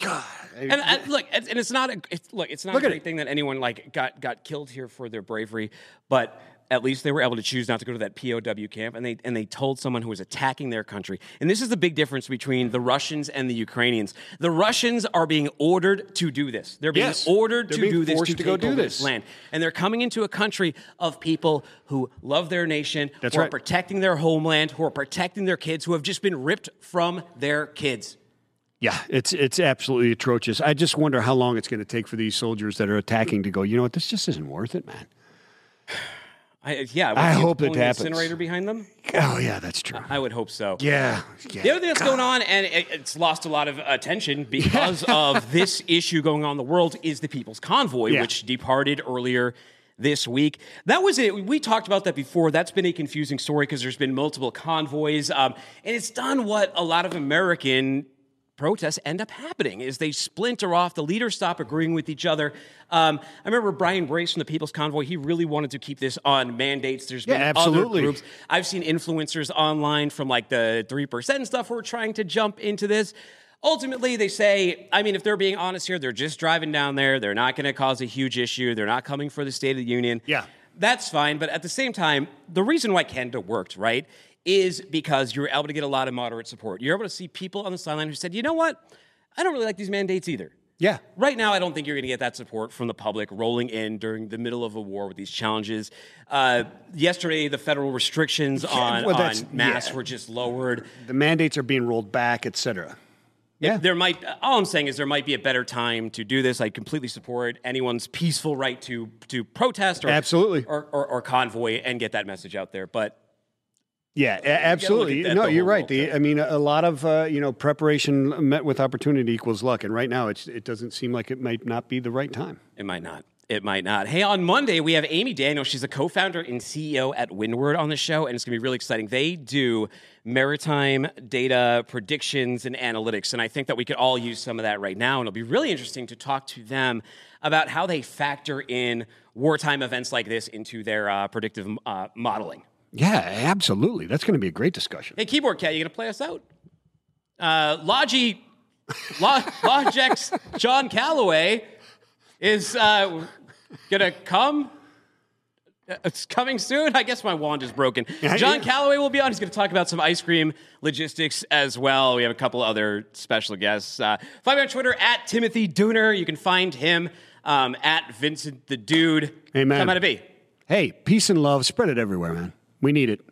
God. And, and look, and and it's not a it's, look, it's not Look a great it. thing that anyone like got got killed here for their bravery, but at least they were able to choose not to go to that POW camp, and they and they told someone who was attacking their country. And this is the big difference between the Russians and the Ukrainians. The Russians are being ordered to do this. They're being Yes. ordered They're to being do this to, to go do over this. land, and they're coming into a country of people who love their nation, That's who are protecting their homeland, who are protecting their kids, who have just been ripped from their kids. Yeah, it's it's absolutely atrocious. I just wonder how long it's going to take for these soldiers that are attacking to go. You know what? This just isn't worth it, man. I, yeah, I hope it happens. Incinerator behind them. Oh yeah, that's true. I would hope so. Yeah, yeah. The other thing that's going on, and it- it's lost a lot of attention <laughs> because of this issue going on in the world, is the People's Convoy, Yeah. which departed earlier this week. That was it. We talked about that before. That's been a confusing story because there's been multiple convoys, um, and it's done what a lot of American protests end up happening is they splinter off the leaders stop agreeing with each other um, i remember brian brase from the people's convoy he really wanted to keep this on mandates There's Yeah, been absolutely. other groups i've seen influencers online from like the 3% and stuff who are trying to jump into this ultimately they say i mean if they're being honest here they're just driving down there they're not going to cause a huge issue they're not coming for the state of the union Yeah. that's fine. But at the same time, the reason why Canada worked, right, is because you were able to get a lot of moderate support. You're able to see people on the sideline who said, you know what? I don't really like these mandates either. Yeah. Right now, I don't think you're going to get that support from the public rolling in during the middle of a war with these challenges. Uh, yesterday, the federal restrictions on, well, on masks yeah. were just lowered. The mandates are being rolled back, et cetera. Yeah. There might all I'm saying is there might be a better time to do this. I completely support anyone's peaceful right to to protest or Absolutely. or, or, or convoy and get that message out there. But Yeah, absolutely. No, you're right. The, I mean, a lot of uh, you know preparation met with opportunity equals luck, and right now it's, it doesn't seem like it might not be the right time. It might not. It might not. Hey, on Monday, we have Ami Daniel. She's a co founder and CEO at Windward on the show, and it's going to be really exciting. They do maritime data predictions and analytics, and I think that we could all use some of that right now. And it'll be really interesting to talk to them about how they factor in wartime events like this into their uh, predictive uh, modeling. Yeah, absolutely. That's going to be a great discussion. Hey, Keyboard Cat, you going to play us out? Uh, Logi, Lo- <laughs> Logic's John Calloway is uh, going to come. Uh, It's coming soon. I guess my wand is broken. John Calloway will be on. He's going to talk about some ice cream logistics as well. We have a couple other special guests. Uh, find me on Twitter at Timothy Dooner. You can find him um, at Vincent the Dude. Hey, man. Come out to be. Hey, peace and love. Spread it everywhere, man. We need it.